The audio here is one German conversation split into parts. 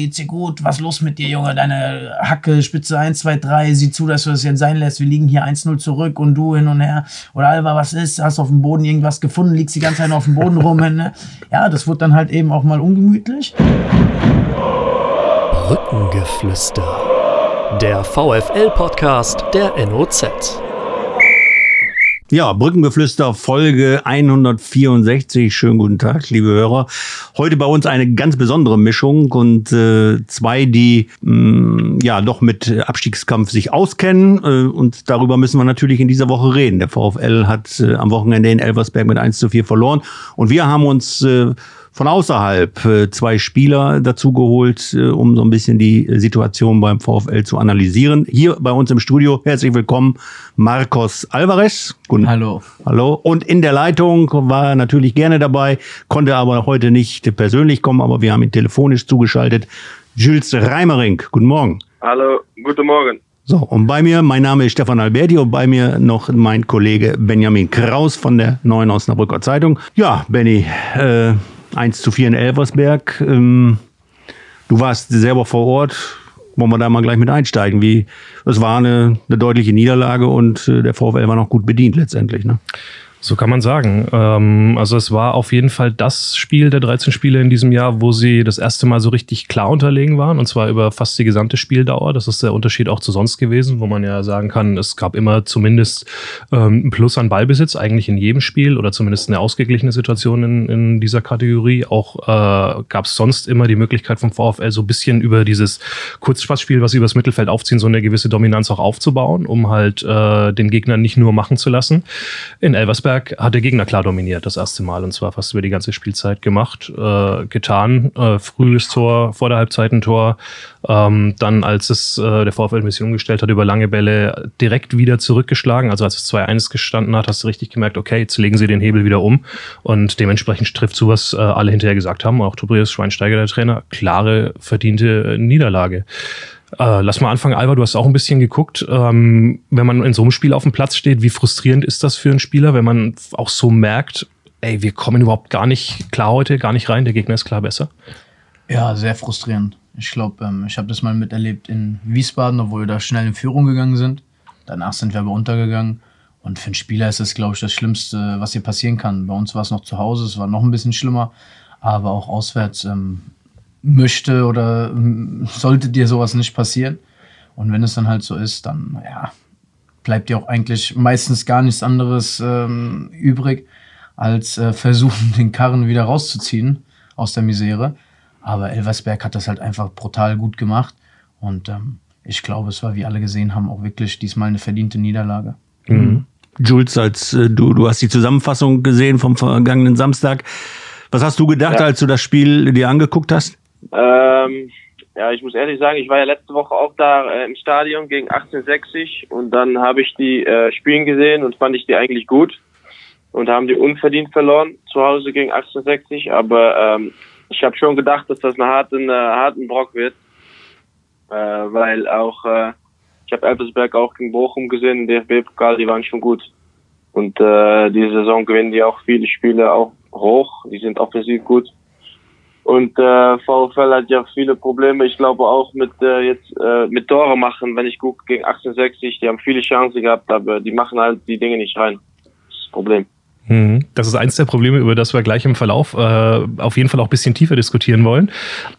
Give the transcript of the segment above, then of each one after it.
geht's dir gut? Was los mit dir, Junge? Deine Hacke, Spitze 1, 2, 3, sieh zu, dass du das jetzt sein lässt. Wir liegen hier 1-0 zurück und du hin und her. Oder Alba, was ist? Hast du auf dem Boden irgendwas gefunden? Liegst die ganze Zeit auf dem Boden rum. Ne? Ja, das wird dann halt eben auch mal ungemütlich. Brückengeflüster. Der VFL-Podcast der NOZ. Ja, Brückengeflüster Folge 164. Schönen guten Tag, liebe Hörer. Heute bei uns eine ganz besondere Mischung und äh, zwei, die mh, mm, ja doch mit Abstiegskampf sich auskennen äh, und darüber müssen wir natürlich in dieser Woche reden. Der VfL hat äh, am Wochenende in Elversberg mit 1 zu 4 verloren und wir haben uns äh, von außerhalb äh, zwei Spieler dazugeholt, äh, um so ein bisschen die Situation beim VfL zu analysieren. Hier bei uns im Studio herzlich willkommen Marcos Alvarez. Guten Hallo. Hallo. Und in der Leitung war er natürlich gerne dabei, konnte aber heute nicht persönlich kommen, aber wir haben ihn telefonisch zugeschaltet. Jules Reimering. Guten Morgen. Hallo, guten Morgen. So, und bei mir, mein Name ist Stefan Alberti und bei mir noch mein Kollege Benjamin Kraus von der Neuen Osnabrücker Zeitung. Ja, Benny, äh, 1 zu 4 in Elversberg. Ähm, du warst selber vor Ort. Wollen wir da mal gleich mit einsteigen? Wie, es war eine, eine deutliche Niederlage und äh, der VfL war noch gut bedient letztendlich. Ne? So kann man sagen. Ähm, also es war auf jeden Fall das Spiel der 13 Spiele in diesem Jahr, wo sie das erste Mal so richtig klar unterlegen waren und zwar über fast die gesamte Spieldauer. Das ist der Unterschied auch zu sonst gewesen, wo man ja sagen kann, es gab immer zumindest ähm, ein Plus an Ballbesitz, eigentlich in jedem Spiel oder zumindest eine ausgeglichene Situation in, in dieser Kategorie. Auch äh, gab es sonst immer die Möglichkeit vom VfL so ein bisschen über dieses Kurzpassspiel, was sie übers Mittelfeld aufziehen, so eine gewisse Dominanz auch aufzubauen, um halt äh, den Gegner nicht nur machen zu lassen. In Elversberg Wolfsberg hat der Gegner klar dominiert, das erste Mal, und zwar fast über die ganze Spielzeit gemacht, äh, getan. Äh, frühes Tor, vor der Halbzeit ein Tor. Ähm, dann, als es äh, der VfL ein bisschen umgestellt hat, über lange Bälle direkt wieder zurückgeschlagen. Also als es 2-1 gestanden hat, hast du richtig gemerkt, okay, jetzt legen sie den Hebel wieder um. Und dementsprechend trifft zu, was äh, alle hinterher gesagt haben, auch Tobias Schweinsteiger, der Trainer, klare, verdiente Niederlage. Äh, lass mal anfangen, Alba, du hast auch ein bisschen geguckt. Ähm, wenn man in so einem Spiel auf dem Platz steht, wie frustrierend ist das für einen Spieler, wenn man auch so merkt, ey, wir kommen überhaupt gar nicht klar heute, gar nicht rein, der Gegner ist klar besser? Ja, sehr frustrierend. Ich glaube, ähm, ich habe das mal miterlebt in Wiesbaden, obwohl wir da schnell in Führung gegangen sind. Danach sind wir aber untergegangen. Und für einen Spieler ist das, glaube ich, das Schlimmste, was hier passieren kann. Bei uns war es noch zu Hause, es war noch ein bisschen schlimmer. Aber auch auswärts ähm, möchte oder ähm, sollte dir sowas nicht passieren. Und wenn es dann halt so ist, dann ja, bleibt dir auch eigentlich meistens gar nichts anderes ähm, übrig, als äh, versuchen, den Karren wieder rauszuziehen aus der Misere. Aber Elversberg hat das halt einfach brutal gut gemacht. Und ähm, ich glaube, es war, wie alle gesehen haben, auch wirklich diesmal eine verdiente Niederlage. Mhm. Jules, als äh, du, du hast die Zusammenfassung gesehen vom vergangenen Samstag. Was hast du gedacht, ja. als du das Spiel dir angeguckt hast? Ähm, ja, ich muss ehrlich sagen, ich war ja letzte Woche auch da äh, im Stadion gegen 1860 und dann habe ich die äh, Spielen gesehen und fand ich die eigentlich gut und haben die unverdient verloren zu Hause gegen 1860, aber ähm, ich habe schon gedacht, dass das eine harte, eine harten Brock wird, äh, weil auch äh, ich habe Elversberg auch gegen Bochum gesehen, DFB-Pokal, die waren schon gut und äh, diese Saison gewinnen die auch viele Spiele auch hoch, die sind offensiv gut und äh, VfL hat ja viele Probleme. Ich glaube auch mit äh, jetzt äh, mit Tore machen, wenn ich gucke gegen 1860, die haben viele Chancen gehabt, aber die machen halt die Dinge nicht rein. Das ist das Problem. Mhm. Das ist eins der Probleme, über das wir gleich im Verlauf äh, auf jeden Fall auch ein bisschen tiefer diskutieren wollen.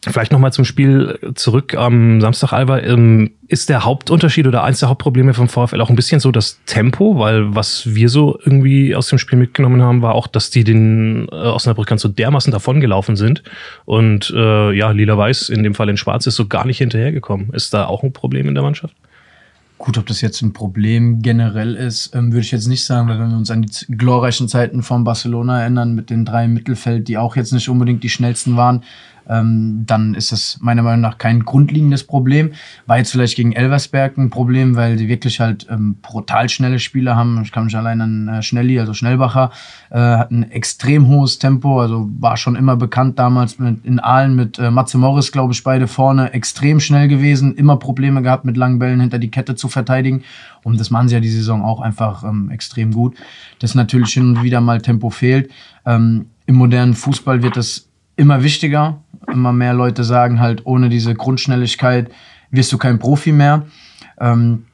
Vielleicht nochmal zum Spiel zurück am Samstag, Alba. Ähm, ist der Hauptunterschied oder eins der Hauptprobleme vom VfL auch ein bisschen so das Tempo? Weil was wir so irgendwie aus dem Spiel mitgenommen haben, war auch, dass die den äh, Osnabrück ganz so dermaßen davongelaufen sind. Und äh, ja, Lila-Weiß, in dem Fall in Schwarz, ist so gar nicht hinterhergekommen. Ist da auch ein Problem in der Mannschaft? Gut, ob das jetzt ein Problem generell ist, ähm, würde ich jetzt nicht sagen, weil wenn wir uns an die glorreichen Zeiten von Barcelona erinnern, mit den drei im Mittelfeld, die auch jetzt nicht unbedingt die schnellsten waren, ähm, dann ist das meiner Meinung nach kein grundlegendes Problem. War jetzt vielleicht gegen Elversberg ein Problem, weil die wirklich halt ähm, brutal schnelle Spieler haben. Ich kann mich allein an äh, Schnelli, also Schnellbacher, äh, hat ein extrem hohes Tempo, also war schon immer bekannt damals mit, in Aalen mit äh, Matze Morris, glaube ich, beide vorne, extrem schnell gewesen, immer Probleme gehabt, mit langen Bällen hinter die Kette zu verteidigen. Und das machen sie ja die Saison auch einfach ähm, extrem gut. Dass natürlich hin und wieder mal Tempo fehlt. Ähm, Im modernen Fußball wird das immer wichtiger. Immer mehr Leute sagen halt, ohne diese Grundschnelligkeit wirst du kein Profi mehr. Ähm,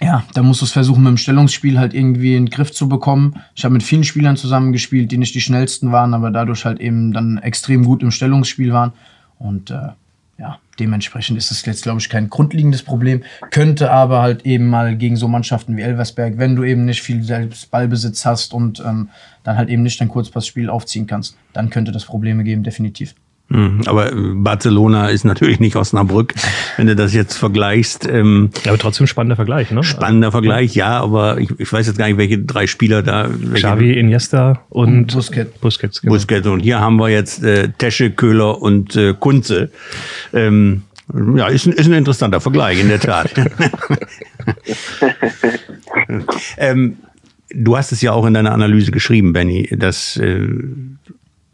ja, da musst du es versuchen, mit dem Stellungsspiel halt irgendwie in den Griff zu bekommen. Ich habe mit vielen Spielern zusammengespielt, die nicht die schnellsten waren, aber dadurch halt eben dann extrem gut im Stellungsspiel waren. Und äh, ja, dementsprechend ist es jetzt, glaube ich, kein grundlegendes Problem. Könnte aber halt eben mal gegen so Mannschaften wie Elversberg, wenn du eben nicht viel selbst Ballbesitz hast und ähm, dann halt eben nicht dein Kurzpassspiel aufziehen kannst, dann könnte das Probleme geben, definitiv. Mhm, aber äh, Barcelona ist natürlich nicht Osnabrück, wenn du das jetzt vergleichst. Ähm, ja, aber trotzdem spannender Vergleich, ne? Spannender Vergleich, ja, aber ich, ich weiß jetzt gar nicht, welche drei Spieler da. Welche Xavi, Iniesta und, und Busquets. Busquets, genau. Busquets. Und hier haben wir jetzt äh, Tesche, Köhler und äh, Kunze. Ähm, ja, ist, ist ein interessanter Vergleich, in der Tat. ähm, du hast es ja auch in deiner Analyse geschrieben, Benny, dass äh,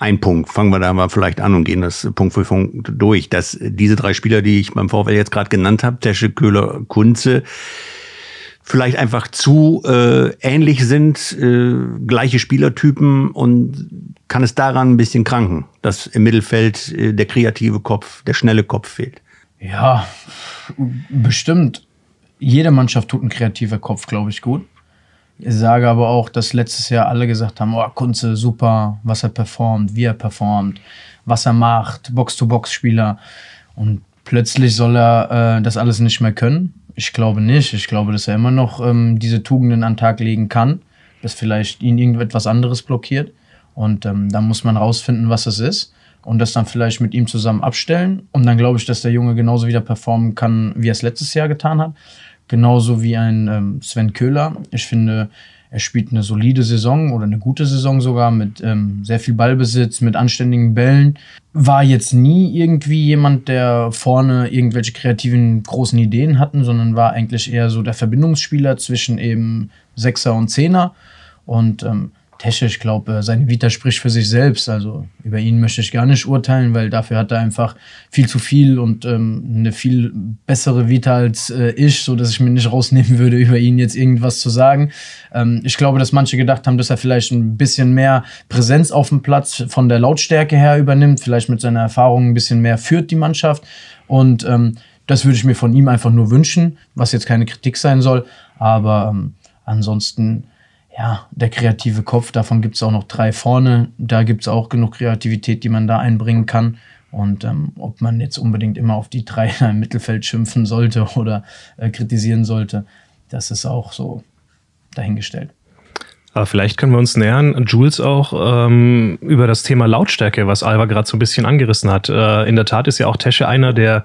ein Punkt. Fangen wir da mal vielleicht an und gehen das Punkt für Punkt durch. Dass diese drei Spieler, die ich beim VfL jetzt gerade genannt habe, Tesche, Köhler, Kunze, vielleicht einfach zu äh, ähnlich sind, äh, gleiche Spielertypen und kann es daran ein bisschen kranken, dass im Mittelfeld äh, der kreative Kopf, der schnelle Kopf fehlt? Ja, bestimmt. Jede Mannschaft tut ein kreativer Kopf, glaube ich, gut. Ich sage aber auch, dass letztes Jahr alle gesagt haben, oh, Kunze, super, was er performt, wie er performt, was er macht, Box-to-Box-Spieler. Und plötzlich soll er äh, das alles nicht mehr können. Ich glaube nicht. Ich glaube, dass er immer noch ähm, diese Tugenden an den Tag legen kann, dass vielleicht ihn irgendetwas anderes blockiert. Und ähm, da muss man rausfinden, was es ist und das dann vielleicht mit ihm zusammen abstellen. Und dann glaube ich, dass der Junge genauso wieder performen kann, wie er es letztes Jahr getan hat. Genauso wie ein ähm, Sven Köhler. Ich finde, er spielt eine solide Saison oder eine gute Saison sogar mit ähm, sehr viel Ballbesitz, mit anständigen Bällen. War jetzt nie irgendwie jemand, der vorne irgendwelche kreativen großen Ideen hatten, sondern war eigentlich eher so der Verbindungsspieler zwischen eben Sechser und Zehner. Und ähm, Tesche, ich glaube, seine Vita spricht für sich selbst. Also über ihn möchte ich gar nicht urteilen, weil dafür hat er einfach viel zu viel und ähm, eine viel bessere Vita als äh, ich, so dass ich mir nicht rausnehmen würde, über ihn jetzt irgendwas zu sagen. Ähm, ich glaube, dass manche gedacht haben, dass er vielleicht ein bisschen mehr Präsenz auf dem Platz von der Lautstärke her übernimmt, vielleicht mit seiner Erfahrung ein bisschen mehr führt die Mannschaft. Und ähm, das würde ich mir von ihm einfach nur wünschen, was jetzt keine Kritik sein soll. Aber ähm, ansonsten ja, der kreative Kopf, davon gibt es auch noch drei vorne. Da gibt es auch genug Kreativität, die man da einbringen kann. Und ähm, ob man jetzt unbedingt immer auf die drei im Mittelfeld schimpfen sollte oder äh, kritisieren sollte, das ist auch so dahingestellt. Aber vielleicht können wir uns nähern, Jules, auch ähm, über das Thema Lautstärke, was Alva gerade so ein bisschen angerissen hat. Äh, in der Tat ist ja auch Tesche einer, der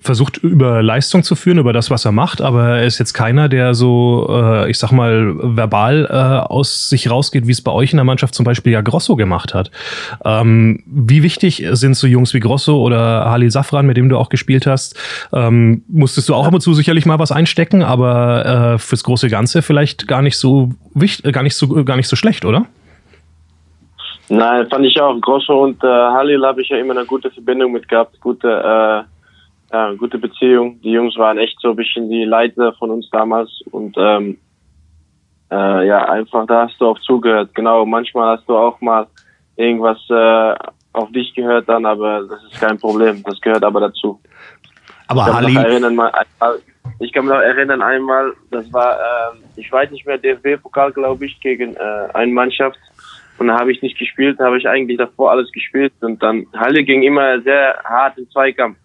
versucht über Leistung zu führen, über das, was er macht, aber er ist jetzt keiner, der so, äh, ich sag mal, verbal äh, aus sich rausgeht, wie es bei euch in der Mannschaft zum Beispiel ja Grosso gemacht hat. Ähm, wie wichtig sind so Jungs wie Grosso oder Halil Safran, mit dem du auch gespielt hast? Ähm, musstest du auch immer zu sicherlich mal was einstecken, aber äh, fürs große Ganze vielleicht gar nicht so wichtig, gar nicht so gar nicht so schlecht, oder? Nein, fand ich auch. Grosso und äh, Halil habe ich ja immer eine gute Verbindung mit gehabt, gute äh ja, gute Beziehung. Die Jungs waren echt so ein bisschen die Leiter von uns damals und ähm, äh, ja, einfach da hast du auch zugehört. Genau, manchmal hast du auch mal irgendwas äh, auf dich gehört dann, aber das ist kein Problem. Das gehört aber dazu. Aber ich kann, mich noch erinnern, ich kann mich noch erinnern einmal, das war, äh, ich weiß nicht mehr, DFB-Pokal, glaube ich, gegen äh, eine Mannschaft. Und da habe ich nicht gespielt, da habe ich eigentlich davor alles gespielt. Und dann Halle ging immer sehr hart im Zweikampf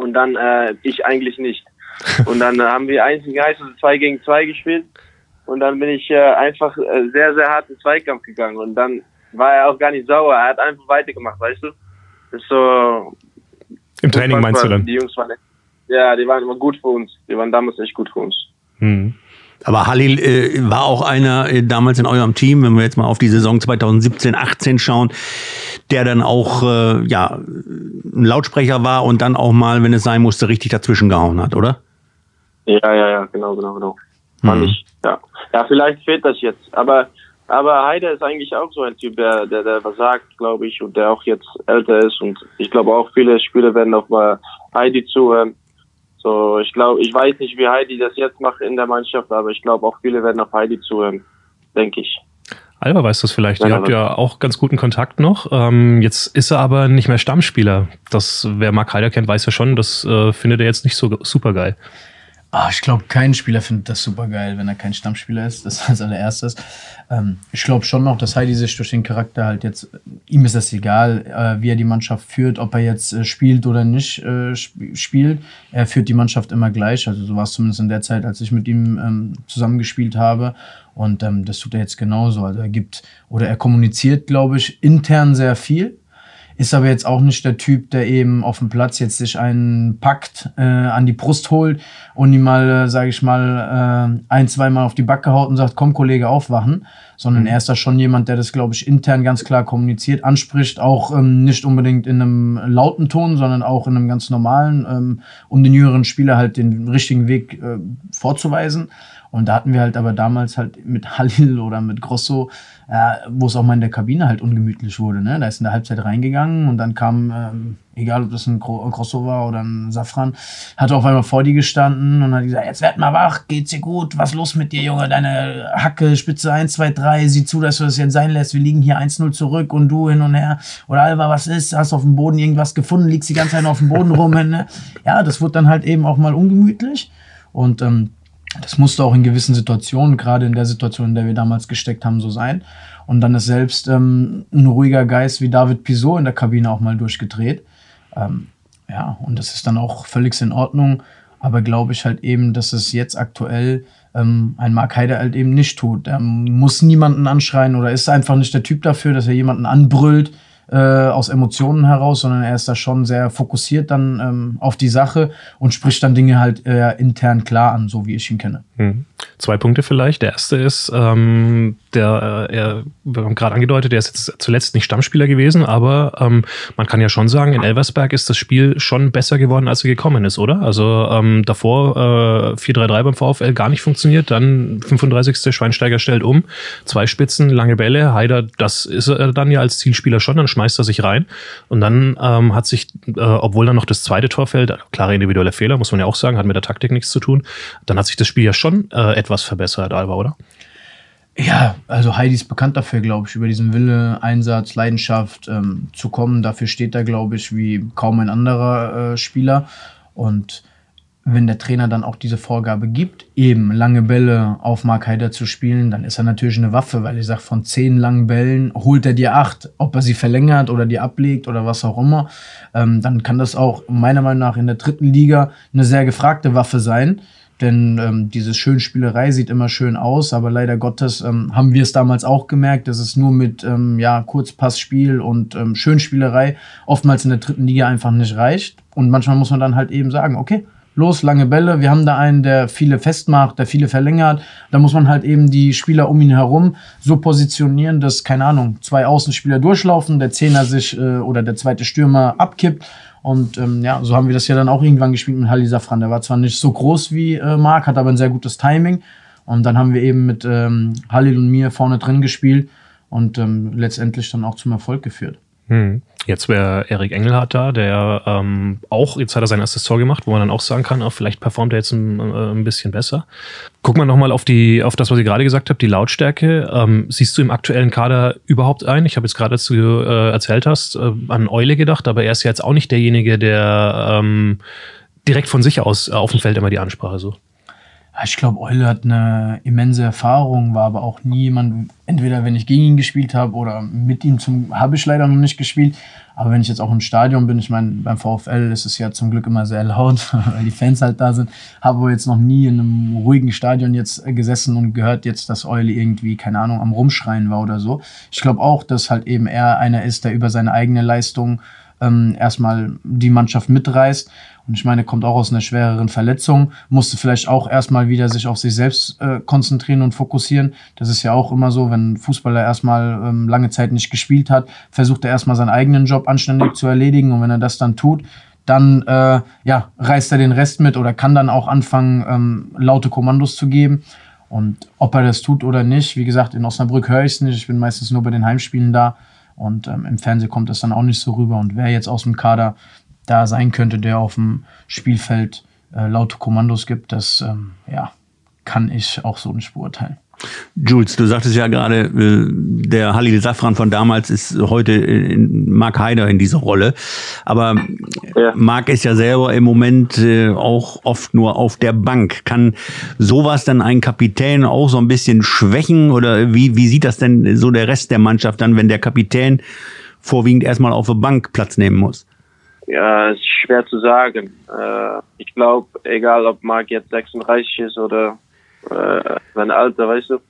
und dann äh, ich eigentlich nicht. Und dann äh, haben wir eins gegen eins, also zwei gegen zwei gespielt und dann bin ich äh, einfach äh, sehr, sehr hart in Zweikampf gegangen und dann war er auch gar nicht sauer, er hat einfach weitergemacht, weißt du? Das ist so... Im Training meinst du dann? Die Jungs waren, ja, die waren immer gut für uns, die waren damals echt gut für uns. Mhm. Aber Halil äh, war auch einer äh, damals in eurem Team, wenn wir jetzt mal auf die Saison 2017, 18 schauen, der dann auch äh, ja, ein Lautsprecher war und dann auch mal, wenn es sein musste, richtig dazwischen gehauen hat, oder? Ja, ja, ja, genau, genau, genau. Fand mhm. ich, ja. Ja, vielleicht fehlt das jetzt. Aber aber Heide ist eigentlich auch so ein Typ, der, der, der was sagt, glaube ich, und der auch jetzt älter ist. Und ich glaube auch viele Spieler werden auch mal Heidi zuhören. So, ich glaube, ich weiß nicht, wie Heidi das jetzt macht in der Mannschaft, aber ich glaube auch viele werden auf Heidi zuhören, denke ich. Alba weiß das vielleicht. Ihr habt ja auch ganz guten Kontakt noch. Ähm, jetzt ist er aber nicht mehr Stammspieler. Das, wer Mark Heider kennt, weiß ja schon, das äh, findet er jetzt nicht so super geil. Ah, ich glaube, kein Spieler findet das super geil, wenn er kein Stammspieler ist. Das als allererstes. Ähm, ich glaube schon noch, dass Heidi sich durch den Charakter halt jetzt, ihm ist das egal, äh, wie er die Mannschaft führt, ob er jetzt äh, spielt oder nicht äh, sp spielt. Er führt die Mannschaft immer gleich. Also so war es zumindest in der Zeit, als ich mit ihm ähm, zusammengespielt habe. Und ähm, das tut er jetzt genauso. Also er gibt oder er kommuniziert, glaube ich, intern sehr viel ist aber jetzt auch nicht der Typ, der eben auf dem Platz jetzt sich einen packt, äh, an die Brust holt und ihm mal, äh, sage ich mal, äh, ein, zweimal auf die Backe haut und sagt, komm Kollege, aufwachen, sondern mhm. er ist da schon jemand, der das, glaube ich, intern ganz klar kommuniziert, anspricht, auch ähm, nicht unbedingt in einem lauten Ton, sondern auch in einem ganz normalen, ähm, um den jüngeren Spieler halt den richtigen Weg äh, vorzuweisen. Und da hatten wir halt aber damals halt mit Halil oder mit Grosso, äh, wo es auch mal in der Kabine halt ungemütlich wurde. Ne? Da ist in der Halbzeit reingegangen und dann kam, ähm, egal ob das ein Grosso war oder ein Safran, hat auf einmal vor die gestanden und hat gesagt, jetzt werd mal wach, geht's dir gut, was los mit dir, Junge, deine Hacke, Spitze 1, 2, 3, sieh zu, dass du das jetzt sein lässt, wir liegen hier 1-0 zurück und du hin und her. Oder Alva, was ist, hast auf dem Boden irgendwas gefunden, liegst die ganze Zeit auf dem Boden rum. Ne? Ja, das wurde dann halt eben auch mal ungemütlich und ähm, das musste auch in gewissen Situationen, gerade in der Situation, in der wir damals gesteckt haben, so sein. Und dann ist selbst ähm, ein ruhiger Geist wie David Pisot in der Kabine auch mal durchgedreht. Ähm, ja, und das ist dann auch völlig in Ordnung. Aber glaube ich halt eben, dass es jetzt aktuell ähm, ein Mark Heider halt eben nicht tut. Er muss niemanden anschreien oder ist einfach nicht der Typ dafür, dass er jemanden anbrüllt äh, aus Emotionen heraus, sondern er ist da schon sehr fokussiert dann ähm, auf die Sache und spricht dann Dinge halt äh, intern klar an, so wie ich ihn kenne. Mhm. Zwei Punkte vielleicht. Der erste ist, ähm, der, äh, wir haben gerade angedeutet, der ist jetzt zuletzt nicht Stammspieler gewesen, aber ähm, man kann ja schon sagen, in Elversberg ist das Spiel schon besser geworden, als er gekommen ist, oder? Also ähm, davor äh, 4-3-3 beim VfL gar nicht funktioniert, dann 35. Schweinsteiger stellt um, zwei Spitzen, lange Bälle, Haider, das ist er dann ja als Zielspieler schon, dann schmeißt er sich rein und dann ähm, hat sich, äh, obwohl dann noch das zweite Tor fällt, klare individuelle Fehler, muss man ja auch sagen, hat mit der Taktik nichts zu tun, dann hat sich das Spiel ja schon äh, etwas verbessert, Alba, oder? Ja, also Heidi ist bekannt dafür, glaube ich, über diesen Wille, Einsatz, Leidenschaft ähm, zu kommen. Dafür steht er, glaube ich, wie kaum ein anderer äh, Spieler. Und wenn der Trainer dann auch diese Vorgabe gibt, eben lange Bälle auf Mark Heider zu spielen, dann ist er natürlich eine Waffe, weil ich sage, von zehn langen Bällen holt er dir acht. Ob er sie verlängert oder die ablegt oder was auch immer, ähm, dann kann das auch meiner Meinung nach in der dritten Liga eine sehr gefragte Waffe sein. Denn ähm, diese Schönspielerei sieht immer schön aus, aber leider Gottes ähm, haben wir es damals auch gemerkt, dass es nur mit ähm, ja, Kurzpassspiel und ähm, Schönspielerei oftmals in der dritten Liga einfach nicht reicht. Und manchmal muss man dann halt eben sagen, okay, los, lange Bälle, wir haben da einen, der viele festmacht, der viele verlängert. Da muss man halt eben die Spieler um ihn herum so positionieren, dass, keine Ahnung, zwei Außenspieler durchlaufen, der Zehner sich äh, oder der zweite Stürmer abkippt und ähm, ja, so haben wir das ja dann auch irgendwann gespielt mit Halil Safran. Der war zwar nicht so groß wie äh, Marc, hat aber ein sehr gutes Timing. Und dann haben wir eben mit ähm, Halil und mir vorne drin gespielt und ähm, letztendlich dann auch zum Erfolg geführt. Hm. Jetzt wäre Erik Engelhardt da, der ähm, auch, jetzt hat er sein erstes Tor gemacht, wo man dann auch sagen kann, auch vielleicht performt er jetzt ein, äh, ein bisschen besser. Guck mal nochmal auf, auf das, was ihr gerade gesagt habt, die Lautstärke. Ähm, siehst du im aktuellen Kader überhaupt ein? Ich habe jetzt gerade, als du äh, erzählt hast, äh, an Eule gedacht, aber er ist ja jetzt auch nicht derjenige, der ähm, direkt von sich aus auf dem Feld immer die Ansprache sucht. Ich glaube, Eule hat eine immense Erfahrung, war aber auch nie jemand, entweder wenn ich gegen ihn gespielt habe oder mit ihm zum, habe ich leider noch nicht gespielt. Aber wenn ich jetzt auch im Stadion bin, ich meine, beim VfL ist es ja zum Glück immer sehr laut, weil die Fans halt da sind. Habe aber jetzt noch nie in einem ruhigen Stadion jetzt gesessen und gehört jetzt, dass Eule irgendwie, keine Ahnung, am Rumschreien war oder so. Ich glaube auch, dass halt eben er einer ist, der über seine eigene Leistung ähm, erstmal die Mannschaft mitreißt. Und ich meine, kommt auch aus einer schwereren Verletzung, musste vielleicht auch erstmal wieder sich auf sich selbst äh, konzentrieren und fokussieren. Das ist ja auch immer so, wenn ein Fußballer erstmal ähm, lange Zeit nicht gespielt hat, versucht er erstmal seinen eigenen Job anständig zu erledigen. Und wenn er das dann tut, dann äh, ja, reißt er den Rest mit oder kann dann auch anfangen, ähm, laute Kommandos zu geben. Und ob er das tut oder nicht, wie gesagt, in Osnabrück höre ich es nicht. Ich bin meistens nur bei den Heimspielen da. Und ähm, im Fernsehen kommt das dann auch nicht so rüber. Und wer jetzt aus dem Kader da sein könnte, der auf dem Spielfeld äh, laute Kommandos gibt, das ähm, ja, kann ich auch so nicht beurteilen. Jules, du sagtest ja gerade, äh, der Halil Safran von damals ist heute in Mark Haider in dieser Rolle. Aber ja. Marc ist ja selber im Moment äh, auch oft nur auf der Bank. Kann sowas dann ein Kapitän auch so ein bisschen schwächen? Oder wie, wie sieht das denn so der Rest der Mannschaft dann, wenn der Kapitän vorwiegend erstmal auf der Bank Platz nehmen muss? Ja, ist schwer zu sagen. Äh, ich glaube, egal ob Marc jetzt 36 ist oder äh, sein Alter, weißt du.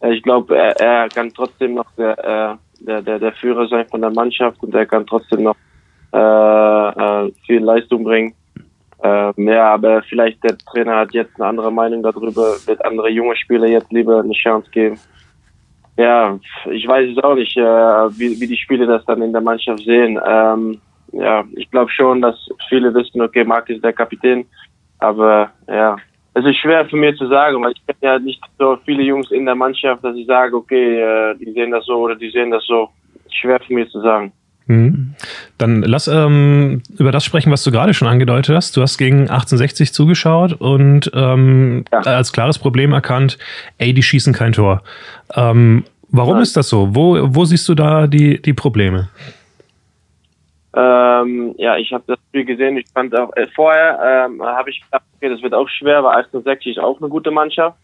Äh, ich glaube, er, er kann trotzdem noch der, äh, der, der, der Führer sein von der Mannschaft und er kann trotzdem noch äh, äh, viel Leistung bringen. Äh, ja, aber vielleicht der Trainer hat jetzt eine andere Meinung darüber, wird andere junge Spieler jetzt lieber eine Chance geben. Ja, ich weiß es auch nicht, äh, wie, wie die Spieler das dann in der Mannschaft sehen. Ähm, ja, ich glaube schon, dass viele wissen, okay, Marc ist der Kapitän, aber ja, es ist schwer für mich zu sagen, weil ich kenne ja nicht so viele Jungs in der Mannschaft, dass ich sage, okay, äh, die sehen das so oder die sehen das so. Schwer für mich zu sagen. Mhm. Dann lass ähm, über das sprechen, was du gerade schon angedeutet hast. Du hast gegen 1860 zugeschaut und ähm, ja. als klares Problem erkannt, ey, die schießen kein Tor. Ähm, warum ja. ist das so? Wo, wo siehst du da die, die Probleme? Ähm, ja, ich habe das Spiel gesehen. Ich fand auch äh, vorher ähm, habe ich gedacht, okay, das wird auch schwer, weil 68 ist auch eine gute Mannschaft.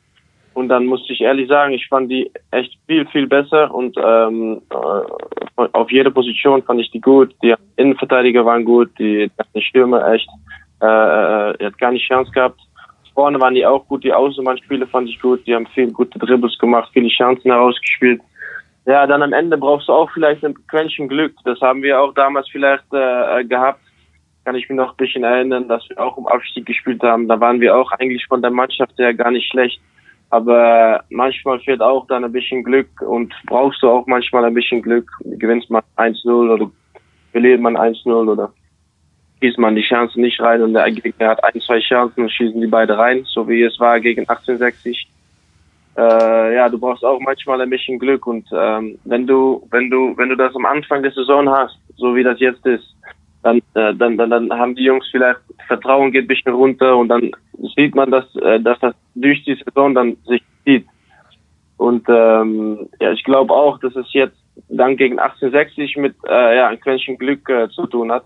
Und dann musste ich ehrlich sagen, ich fand die echt viel, viel besser und ähm, äh, auf jeder Position fand ich die gut. Die Innenverteidiger waren gut, die, die Stürmer echt, äh, äh, hat gar nicht Chance gehabt. Vorne waren die auch gut, die Außenbahnspiele fand ich gut, die haben viel gute Dribbles gemacht, viele Chancen herausgespielt. Ja, dann am Ende brauchst du auch vielleicht ein Quäntchen Glück. Das haben wir auch damals vielleicht äh, äh, gehabt. Kann ich mich noch ein bisschen erinnern, dass wir auch um Abstieg gespielt haben. Da waren wir auch eigentlich von der Mannschaft her gar nicht schlecht. Aber manchmal fehlt auch dann ein bisschen Glück und brauchst du auch manchmal ein bisschen Glück. Gewinnst man 1-0 oder verliert man 1-0 oder schießt man die Chance nicht rein und der Gegner hat ein, zwei Chancen und schießen die beide rein, so wie es war gegen 1860 äh, ja, du brauchst auch manchmal ein bisschen Glück und ähm, wenn du, wenn du, wenn du das am Anfang der Saison hast, so wie das jetzt ist, dann, äh, dann, dann, dann haben die Jungs vielleicht Vertrauen geht ein bisschen runter und dann sieht man, dass, äh, dass das durch die Saison dann sich zieht. Und ähm, ja, ich glaube auch, dass es jetzt dann gegen 1860 mit äh, ja, ein Quäntchen Glück äh, zu tun hat.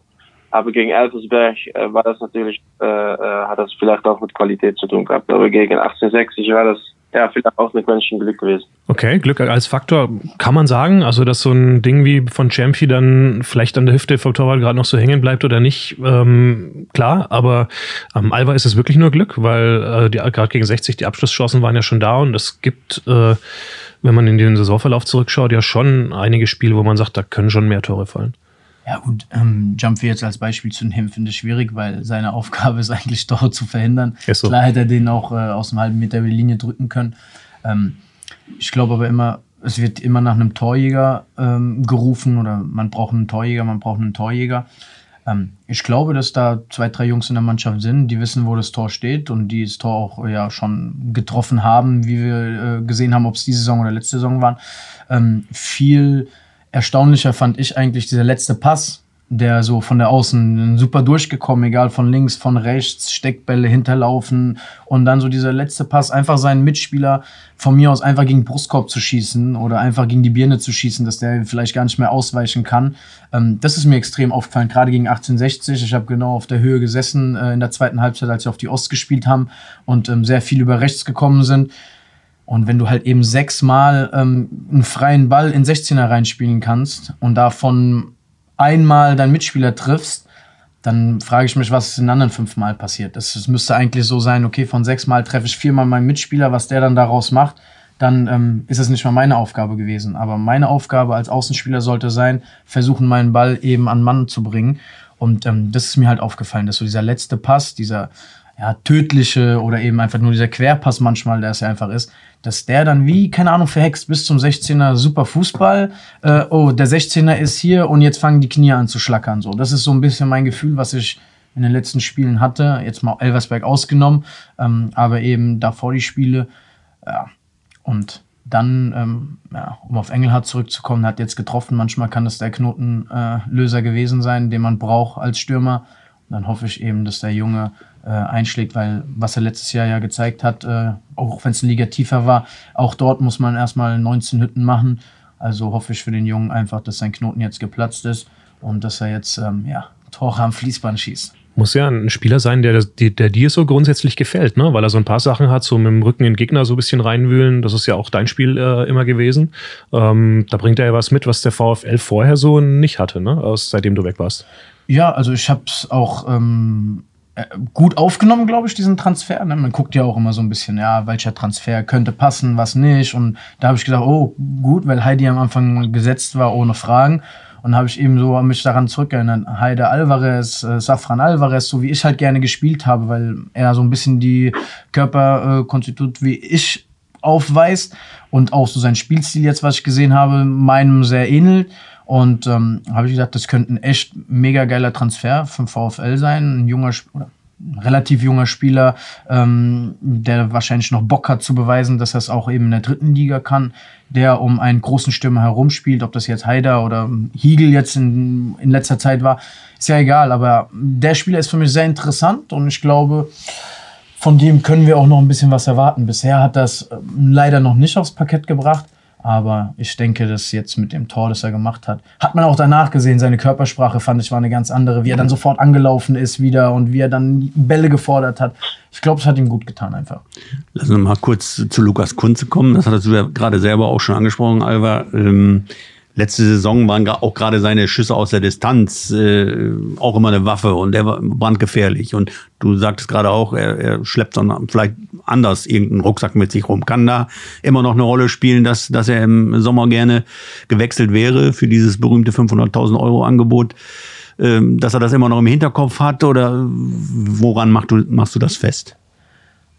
Aber gegen Elversberg äh, war das natürlich, äh, äh, hat das vielleicht auch mit Qualität zu tun gehabt. Aber gegen 1860 war das ja, vielleicht auch mit Menschen Glück gewesen. Okay, Glück als Faktor kann man sagen, also dass so ein Ding wie von Champy dann vielleicht an der Hüfte vom Torwart gerade noch so hängen bleibt oder nicht, ähm, klar, aber am Alba ist es wirklich nur Glück, weil äh, gerade gegen 60 die Abschlusschancen waren ja schon da und es gibt, äh, wenn man in den Saisonverlauf zurückschaut, ja schon einige Spiele, wo man sagt, da können schon mehr Tore fallen. Ja gut, ähm, Jumpy jetzt als Beispiel zu nehmen, finde ich schwierig, weil seine Aufgabe ist eigentlich Tore zu verhindern. So. Klar hätte er den auch äh, aus dem halben Meter Linie drücken können. Ähm, ich glaube aber immer, es wird immer nach einem Torjäger ähm, gerufen oder man braucht einen Torjäger, man braucht einen Torjäger. Ähm, ich glaube, dass da zwei, drei Jungs in der Mannschaft sind, die wissen, wo das Tor steht und die das Tor auch ja schon getroffen haben, wie wir äh, gesehen haben, ob es diese Saison oder letzte Saison waren. Ähm, viel erstaunlicher fand ich eigentlich dieser letzte Pass, der so von der Außen super durchgekommen, egal von links, von rechts, Steckbälle hinterlaufen und dann so dieser letzte Pass, einfach seinen Mitspieler von mir aus einfach gegen Brustkorb zu schießen oder einfach gegen die Birne zu schießen, dass der vielleicht gar nicht mehr ausweichen kann. Ähm, das ist mir extrem aufgefallen, gerade gegen 1860. Ich habe genau auf der Höhe gesessen äh, in der zweiten Halbzeit, als sie auf die Ost gespielt haben und ähm, sehr viel über rechts gekommen sind. Und wenn du halt eben sechsmal ähm, einen freien Ball in 16er reinspielen kannst und davon einmal deinen Mitspieler triffst, dann frage ich mich, was in den anderen fünfmal passiert. Es müsste eigentlich so sein, okay, von sechsmal treffe ich viermal meinen Mitspieler, was der dann daraus macht, dann ähm, ist es nicht mal meine Aufgabe gewesen. Aber meine Aufgabe als Außenspieler sollte sein, versuchen, meinen Ball eben an Mann zu bringen. Und ähm, das ist mir halt aufgefallen, dass so dieser letzte Pass, dieser ja, tödliche oder eben einfach nur dieser Querpass manchmal, der es ja einfach ist, dass der dann wie, keine Ahnung, verhext bis zum 16er super Fußball. Äh, oh, der 16er ist hier und jetzt fangen die Knie an zu schlackern. So, das ist so ein bisschen mein Gefühl, was ich in den letzten Spielen hatte. Jetzt mal Elversberg ausgenommen, ähm, aber eben davor die Spiele. Ja. Und dann, ähm, ja, um auf Engelhardt zurückzukommen, hat jetzt getroffen. Manchmal kann das der Knotenlöser äh, gewesen sein, den man braucht als Stürmer. dann hoffe ich eben, dass der Junge einschlägt, weil was er letztes Jahr ja gezeigt hat, äh, auch wenn es eine Liga tiefer war, auch dort muss man erstmal 19 Hütten machen. Also hoffe ich für den Jungen einfach, dass sein Knoten jetzt geplatzt ist und dass er jetzt ähm, ja, Tore am Fließband schießt. Muss ja ein Spieler sein, der, der, der dir so grundsätzlich gefällt, ne? weil er so ein paar Sachen hat, so mit dem Rücken in den Gegner so ein bisschen reinwühlen. Das ist ja auch dein Spiel äh, immer gewesen. Ähm, da bringt er ja was mit, was der VfL vorher so nicht hatte, ne? Aus, seitdem du weg warst. Ja, also ich habe es auch ähm, äh, gut aufgenommen, glaube ich, diesen Transfer. Ne? Man guckt ja auch immer so ein bisschen, ja, welcher Transfer könnte passen, was nicht. Und da habe ich gedacht, oh, gut, weil Heidi am Anfang gesetzt war ohne Fragen. Und habe ich eben so mich daran zurückerinnert. Heide Alvarez, äh, Safran Alvarez, so wie ich halt gerne gespielt habe, weil er so ein bisschen die Körperkonstitut wie ich aufweist und auch so sein Spielstil jetzt, was ich gesehen habe, meinem sehr ähnelt. Und ähm, habe ich gesagt, das könnte ein echt mega geiler Transfer vom VfL sein. Ein junger oder relativ junger Spieler, ähm, der wahrscheinlich noch Bock hat zu beweisen, dass er es auch eben in der dritten Liga kann, der um einen großen Stürmer herumspielt, ob das jetzt Haider oder Hiegel jetzt in, in letzter Zeit war, ist ja egal, aber der Spieler ist für mich sehr interessant und ich glaube, von dem können wir auch noch ein bisschen was erwarten. Bisher hat das ähm, leider noch nicht aufs Parkett gebracht. Aber ich denke, dass jetzt mit dem Tor, das er gemacht hat, hat man auch danach gesehen, seine Körpersprache fand ich war eine ganz andere, wie er dann sofort angelaufen ist wieder und wie er dann Bälle gefordert hat. Ich glaube, es hat ihm gut getan einfach. Lass uns mal kurz zu Lukas Kunze kommen. Das hattest du ja gerade selber auch schon angesprochen, Alva. Ähm letzte Saison waren auch gerade seine Schüsse aus der Distanz äh, auch immer eine Waffe und der war brandgefährlich. Und du sagtest gerade auch, er, er schleppt dann vielleicht anders irgendeinen Rucksack mit sich rum. Kann da immer noch eine Rolle spielen, dass, dass er im Sommer gerne gewechselt wäre für dieses berühmte 500.000 Euro Angebot? Ähm, dass er das immer noch im Hinterkopf hat oder woran machst du, machst du das fest?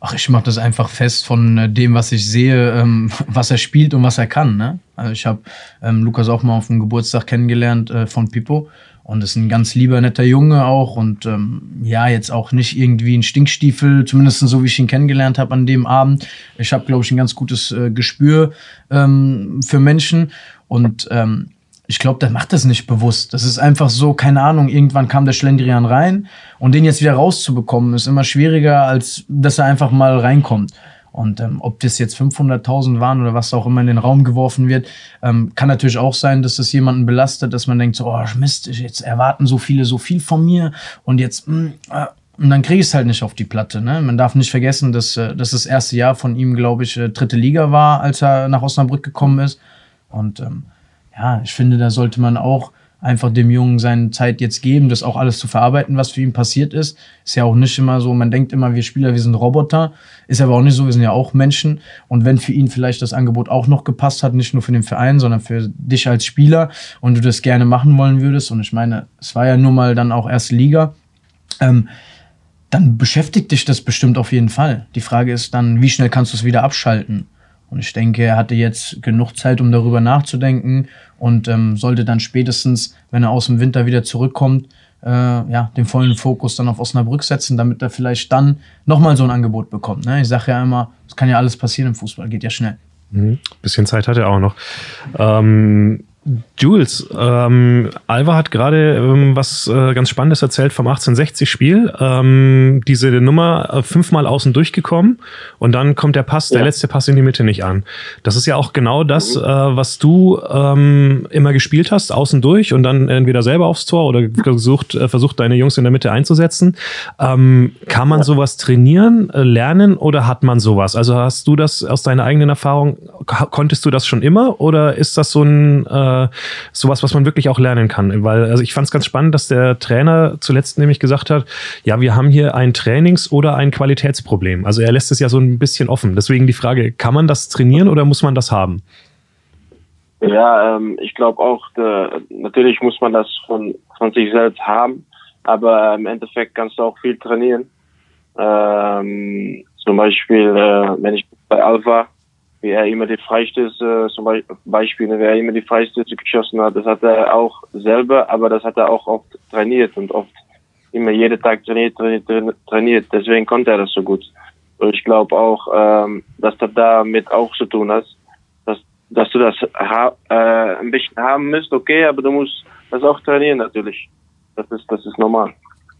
Ach, ich mache das einfach fest von äh, dem, was ich sehe, ähm, was er spielt und was er kann. Ne? Also ich habe ähm, Lukas auch mal auf dem Geburtstag kennengelernt äh, von Pippo und ist ein ganz lieber, netter Junge auch und ähm, ja, jetzt auch nicht irgendwie ein Stinkstiefel, zumindest so, wie ich ihn kennengelernt habe an dem Abend. Ich habe, glaube ich, ein ganz gutes äh, Gespür ähm, für Menschen und ähm, ich glaube, der macht das nicht bewusst. Das ist einfach so, keine Ahnung, irgendwann kam der Schlendrian rein und den jetzt wieder rauszubekommen, ist immer schwieriger, als dass er einfach mal reinkommt. Und ähm, ob das jetzt 500.000 waren oder was auch immer in den Raum geworfen wird, ähm, kann natürlich auch sein, dass das jemanden belastet, dass man denkt, so, oh Mist, jetzt erwarten so viele so viel von mir und jetzt, mh, mm, äh, und dann kriege ich es halt nicht auf die Platte. Ne? Man darf nicht vergessen, dass, äh, dass das erste Jahr von ihm, glaube ich, äh, dritte Liga war, als er nach Osnabrück gekommen ist. Und ähm, ja, ich finde, da sollte man auch einfach dem Jungen seine Zeit jetzt geben, das auch alles zu verarbeiten, was für ihn passiert ist. Ist ja auch nicht immer so, man denkt immer, wir Spieler, wir sind Roboter. Ist aber auch nicht so, wir sind ja auch Menschen. Und wenn für ihn vielleicht das Angebot auch noch gepasst hat, nicht nur für den Verein, sondern für dich als Spieler und du das gerne machen wollen würdest, und ich meine, es war ja nun mal dann auch erste Liga, ähm, dann beschäftigt dich das bestimmt auf jeden Fall. Die Frage ist dann, wie schnell kannst du es wieder abschalten? Und ich denke, er hatte jetzt genug Zeit, um darüber nachzudenken und ähm, sollte dann spätestens, wenn er aus dem Winter wieder zurückkommt, äh, ja, den vollen Fokus dann auf Osnabrück setzen, damit er vielleicht dann nochmal so ein Angebot bekommt. Ne? Ich sage ja immer, es kann ja alles passieren im Fußball, geht ja schnell. Mhm. Bisschen Zeit hat er auch noch. Ähm, Jules, ähm, Alva hat gerade ähm, was äh, ganz Spannendes erzählt vom 1860-Spiel. Ähm, diese Nummer äh, fünfmal außen durchgekommen und dann kommt der Pass, ja. der letzte Pass in die Mitte nicht an. Das ist ja auch genau das, mhm. äh, was du ähm, immer gespielt hast, außen durch und dann entweder selber aufs Tor oder versucht, äh, versucht deine Jungs in der Mitte einzusetzen. Ähm, kann man ja. sowas trainieren, äh, lernen oder hat man sowas? Also hast du das aus deiner eigenen Erfahrung, konntest du das schon immer oder ist das so ein äh, äh, sowas, was man wirklich auch lernen kann. Weil, also ich fand es ganz spannend, dass der Trainer zuletzt nämlich gesagt hat, ja, wir haben hier ein Trainings- oder ein Qualitätsproblem. Also er lässt es ja so ein bisschen offen. Deswegen die Frage, kann man das trainieren oder muss man das haben? Ja, ähm, ich glaube auch, de, natürlich muss man das von, von sich selbst haben, aber im Endeffekt kannst du auch viel trainieren. Ähm, zum Beispiel, äh, wenn ich bei Alpha wie er immer die Freistöße, zum Beispiel, wie er immer die Freistöße geschossen hat, das hat er auch selber, aber das hat er auch oft trainiert und oft immer jeden Tag trainiert, trainiert, trainiert. Deswegen konnte er das so gut. Und ich glaube auch, ähm, dass das damit auch zu tun hat, dass, dass du das ha äh, ein bisschen haben musst, okay, aber du musst das auch trainieren natürlich. Das ist, das ist normal.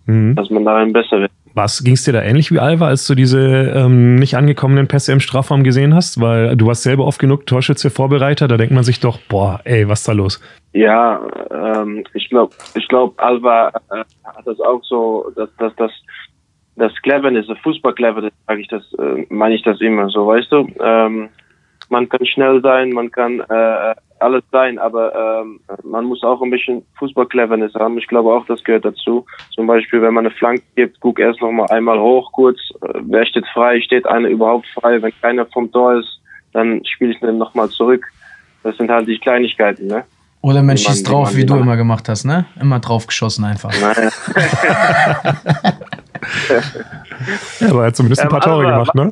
mhm. dass man darin besser wird. Was ging es dir da ähnlich wie Alva, als du diese ähm, nicht angekommenen Pässe im Strafraum gesehen hast? Weil du warst selber oft genug Torschütze Vorbereiter, da denkt man sich doch, boah, ey, was ist da los? Ja, ähm, ich glaube, ich glaube, Alva äh, hat das auch so, dass das, das, das Cleverness, das Fußball-Cleverness, sage ich das, äh, meine ich das immer so, weißt du? Ähm, man kann schnell sein, man kann äh, alles sein, aber ähm, man muss auch ein bisschen Fußball-Cleverness haben. Ich glaube auch, das gehört dazu. Zum Beispiel, wenn man eine Flanke gibt, guck erst noch mal einmal hoch kurz, äh, wer steht frei, steht einer überhaupt frei. Wenn keiner vom Tor ist, dann spiele ich den noch mal zurück. Das sind halt die Kleinigkeiten, ne? Oder man schießt drauf, wie du immer gemacht hast, ne? Immer drauf geschossen einfach. Naja. ja, aber er hat zumindest ein paar Tore gemacht, ne?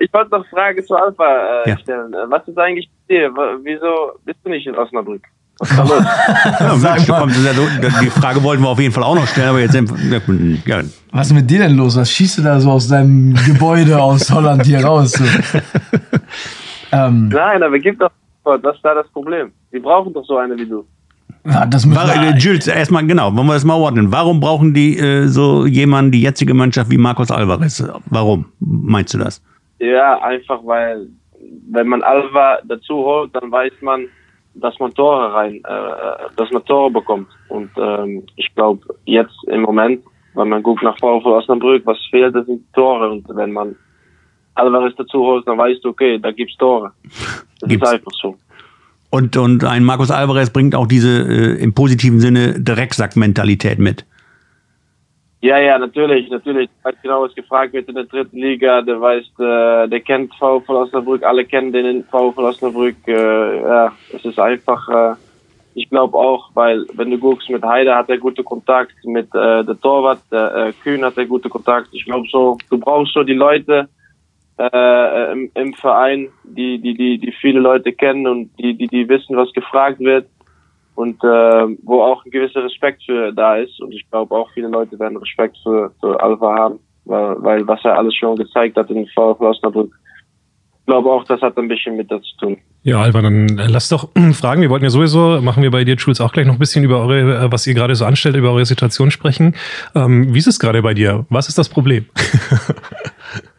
Ich wollte noch eine Frage zu Alpha äh, ja. stellen. Was ist eigentlich mit dir? Wieso bist du nicht in Osnabrück? Was ist da los? ja, die Frage wollten wir auf jeden Fall auch noch stellen, aber jetzt. Ja. Was ist mit dir denn los? Was schießt du da so aus deinem Gebäude aus Holland hier raus? So? ähm, Nein, aber gib doch. Das ist da das Problem. Wir brauchen doch so eine wie du. Ja, das müssen wir, äh, Jules, erstmal genau, wollen wir das mal ordnen. Warum brauchen die äh, so jemanden, die jetzige Mannschaft wie Marcos Alvarez? Warum meinst du das? Ja, einfach weil, wenn man Alva dazu holt, dann weiß man, dass man Tore rein, äh, dass man Tore bekommt. Und ähm, ich glaube, jetzt im Moment, wenn man guckt nach VfL Osnabrück, was fehlt, das sind Tore. Und wenn man Alvarez dazu holt, dann weißt du, okay, da gibt's Tore. Das gibt's. ist einfach so. Und, und ein Markus Alvarez bringt auch diese äh, im positiven Sinne Drecksack-Mentalität mit. Ja, ja, natürlich, natürlich. Weiß genau, was gefragt wird in der dritten Liga. Der weiß, äh, der kennt VfL Osnabrück, alle kennen den VfL Osnabrück. Äh, ja, es ist einfach, äh, ich glaube auch, weil wenn du guckst, mit Heide hat er gute Kontakt, mit äh, der Torwart, der äh, Kühn hat er gute Kontakt. Ich glaube so, du brauchst so die Leute, äh, im, im Verein, die, die, die, die viele Leute kennen und die, die, die wissen, was gefragt wird und äh, wo auch ein gewisser Respekt für da ist. Und ich glaube auch viele Leute werden Respekt für, für Alpha haben, weil, weil was er alles schon gezeigt hat in VfL Osnabrück. Ich glaube auch, das hat ein bisschen mit dazu zu tun. Ja, Alva, dann lass doch fragen. Wir wollten ja sowieso, machen wir bei dir, Schulz, auch gleich noch ein bisschen über eure, äh, was ihr gerade so anstellt, über eure Situation sprechen. Ähm, wie ist es gerade bei dir? Was ist das Problem?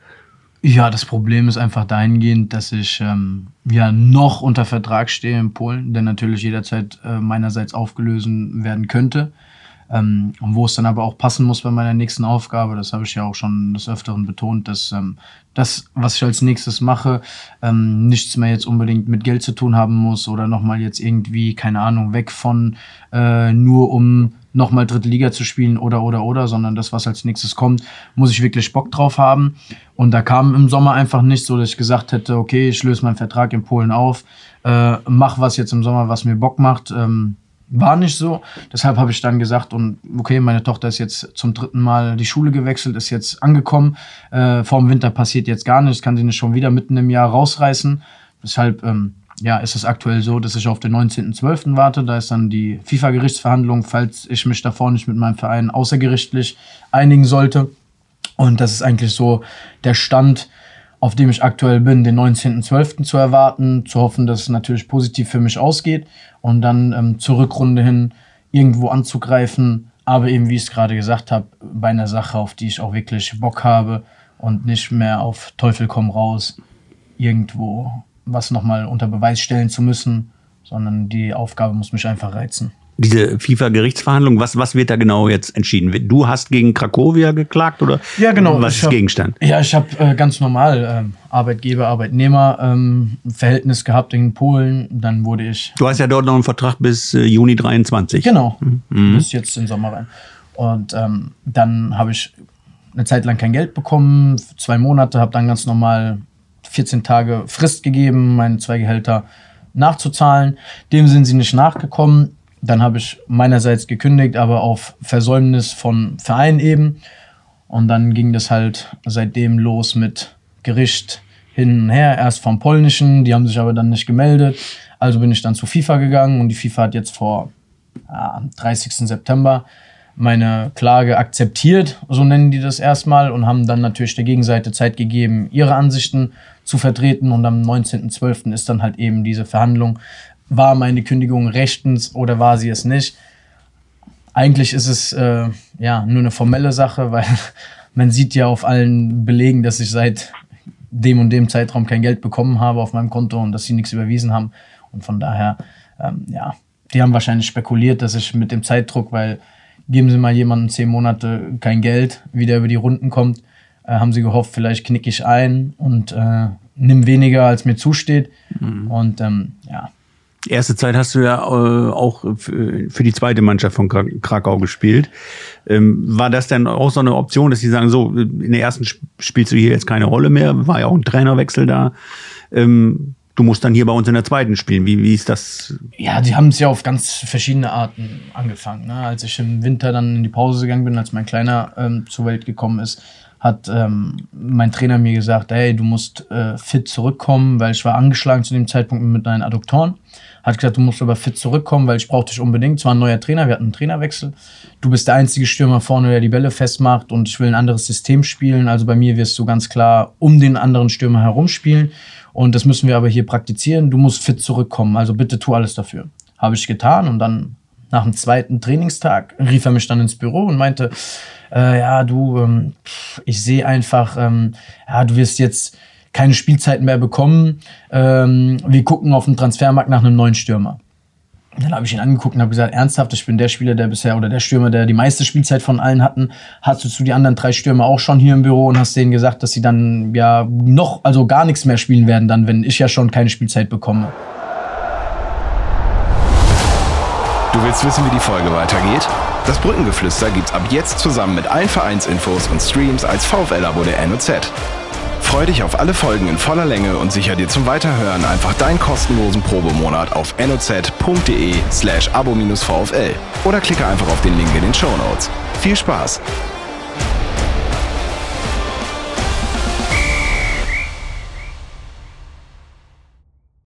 Ja, das Problem ist einfach dahingehend, dass ich ähm, ja noch unter Vertrag stehe in Polen, der natürlich jederzeit äh, meinerseits aufgelöst werden könnte. Ähm, und wo es dann aber auch passen muss bei meiner nächsten Aufgabe, das habe ich ja auch schon des Öfteren betont, dass ähm, das, was ich als nächstes mache, ähm, nichts mehr jetzt unbedingt mit Geld zu tun haben muss oder nochmal jetzt irgendwie, keine Ahnung, weg von äh, nur um nochmal dritte Liga zu spielen oder oder oder, sondern das, was als nächstes kommt, muss ich wirklich Bock drauf haben. Und da kam im Sommer einfach nicht so, dass ich gesagt hätte, okay, ich löse meinen Vertrag in Polen auf, äh, mach was jetzt im Sommer, was mir Bock macht. Ähm, war nicht so. Deshalb habe ich dann gesagt, und okay, meine Tochter ist jetzt zum dritten Mal die Schule gewechselt, ist jetzt angekommen. Äh, vor dem Winter passiert jetzt gar nichts, kann sie nicht schon wieder mitten im Jahr rausreißen. Deshalb ähm, ja, ist es aktuell so, dass ich auf den 19.12. warte. Da ist dann die FIFA-Gerichtsverhandlung, falls ich mich davor nicht mit meinem Verein außergerichtlich einigen sollte. Und das ist eigentlich so der Stand, auf dem ich aktuell bin, den 19.12. zu erwarten, zu hoffen, dass es natürlich positiv für mich ausgeht und dann ähm, zur Rückrunde hin irgendwo anzugreifen. Aber eben, wie ich es gerade gesagt habe, bei einer Sache, auf die ich auch wirklich Bock habe und nicht mehr auf Teufel komm raus irgendwo was nochmal unter Beweis stellen zu müssen, sondern die Aufgabe muss mich einfach reizen. Diese FIFA-Gerichtsverhandlung, was, was wird da genau jetzt entschieden? Du hast gegen Krakowia geklagt oder ja, genau. was ist hab, Gegenstand? Ja, ich habe äh, ganz normal äh, Arbeitgeber, Arbeitnehmer ähm, Verhältnis gehabt in Polen. Dann wurde ich. Du hast ja dort noch einen Vertrag bis äh, Juni 23. Genau, mhm. bis jetzt in Sommer rein. Und ähm, dann habe ich eine Zeit lang kein Geld bekommen, zwei Monate, habe dann ganz normal 14 Tage Frist gegeben, meine zwei Gehälter nachzuzahlen. Dem sind sie nicht nachgekommen. Dann habe ich meinerseits gekündigt, aber auf Versäumnis von Verein eben. Und dann ging das halt seitdem los mit Gericht hin und her. Erst vom Polnischen, die haben sich aber dann nicht gemeldet. Also bin ich dann zu FIFA gegangen und die FIFA hat jetzt vor ja, 30. September meine Klage akzeptiert, so nennen die das erstmal, und haben dann natürlich der Gegenseite Zeit gegeben, ihre Ansichten zu vertreten. Und am 19.12. ist dann halt eben diese Verhandlung. War meine Kündigung rechtens oder war sie es nicht? eigentlich ist es äh, ja nur eine formelle Sache, weil man sieht ja auf allen Belegen, dass ich seit dem und dem Zeitraum kein Geld bekommen habe auf meinem Konto und dass sie nichts überwiesen haben. Und von daher, ähm, ja, die haben wahrscheinlich spekuliert, dass ich mit dem Zeitdruck, weil geben sie mal jemandem zehn Monate kein Geld, wie der über die Runden kommt, äh, haben sie gehofft, vielleicht knicke ich ein und äh, nimm weniger, als mir zusteht. Mhm. Und ähm, ja, Erste Zeit hast du ja äh, auch für die zweite Mannschaft von Krakau gespielt. Ähm, war das denn auch so eine Option, dass sie sagen, so, in der ersten spielst du hier jetzt keine Rolle mehr, war ja auch ein Trainerwechsel da. Ähm, du musst dann hier bei uns in der zweiten spielen. Wie, wie ist das? Ja, die haben es ja auf ganz verschiedene Arten angefangen. Ne? Als ich im Winter dann in die Pause gegangen bin, als mein Kleiner ähm, zur Welt gekommen ist, hat ähm, mein Trainer mir gesagt, hey, du musst äh, fit zurückkommen, weil ich war angeschlagen zu dem Zeitpunkt mit meinen Adduktoren. Hat gesagt, du musst aber fit zurückkommen, weil ich brauchte dich unbedingt. Es war ein neuer Trainer, wir hatten einen Trainerwechsel. Du bist der einzige Stürmer vorne, der die Bälle festmacht und ich will ein anderes System spielen. Also bei mir wirst du ganz klar um den anderen Stürmer herum spielen. Und das müssen wir aber hier praktizieren. Du musst fit zurückkommen. Also bitte tu alles dafür. Habe ich getan und dann nach dem zweiten Trainingstag rief er mich dann ins Büro und meinte, äh, ja, du, ähm, ich sehe einfach, ähm, ja, du wirst jetzt keine Spielzeiten mehr bekommen. Ähm, wir gucken auf dem Transfermarkt nach einem neuen Stürmer. Dann habe ich ihn angeguckt und habe gesagt, ernsthaft, ich bin der Spieler, der bisher oder der Stürmer, der die meiste Spielzeit von allen hatten. Hast du zu die anderen drei Stürmer auch schon hier im Büro und hast denen gesagt, dass sie dann ja noch, also gar nichts mehr spielen werden, dann, wenn ich ja schon keine Spielzeit bekomme. Du willst wissen, wie die Folge weitergeht? Das Brückengeflüster gibt's ab jetzt zusammen mit allen Vereinsinfos und Streams als VfL-Abo der NOZ. Freu dich auf alle Folgen in voller Länge und sicher dir zum Weiterhören einfach deinen kostenlosen Probemonat auf noz.de slash abo-vfl oder klicke einfach auf den Link in den Show Notes. Viel Spaß!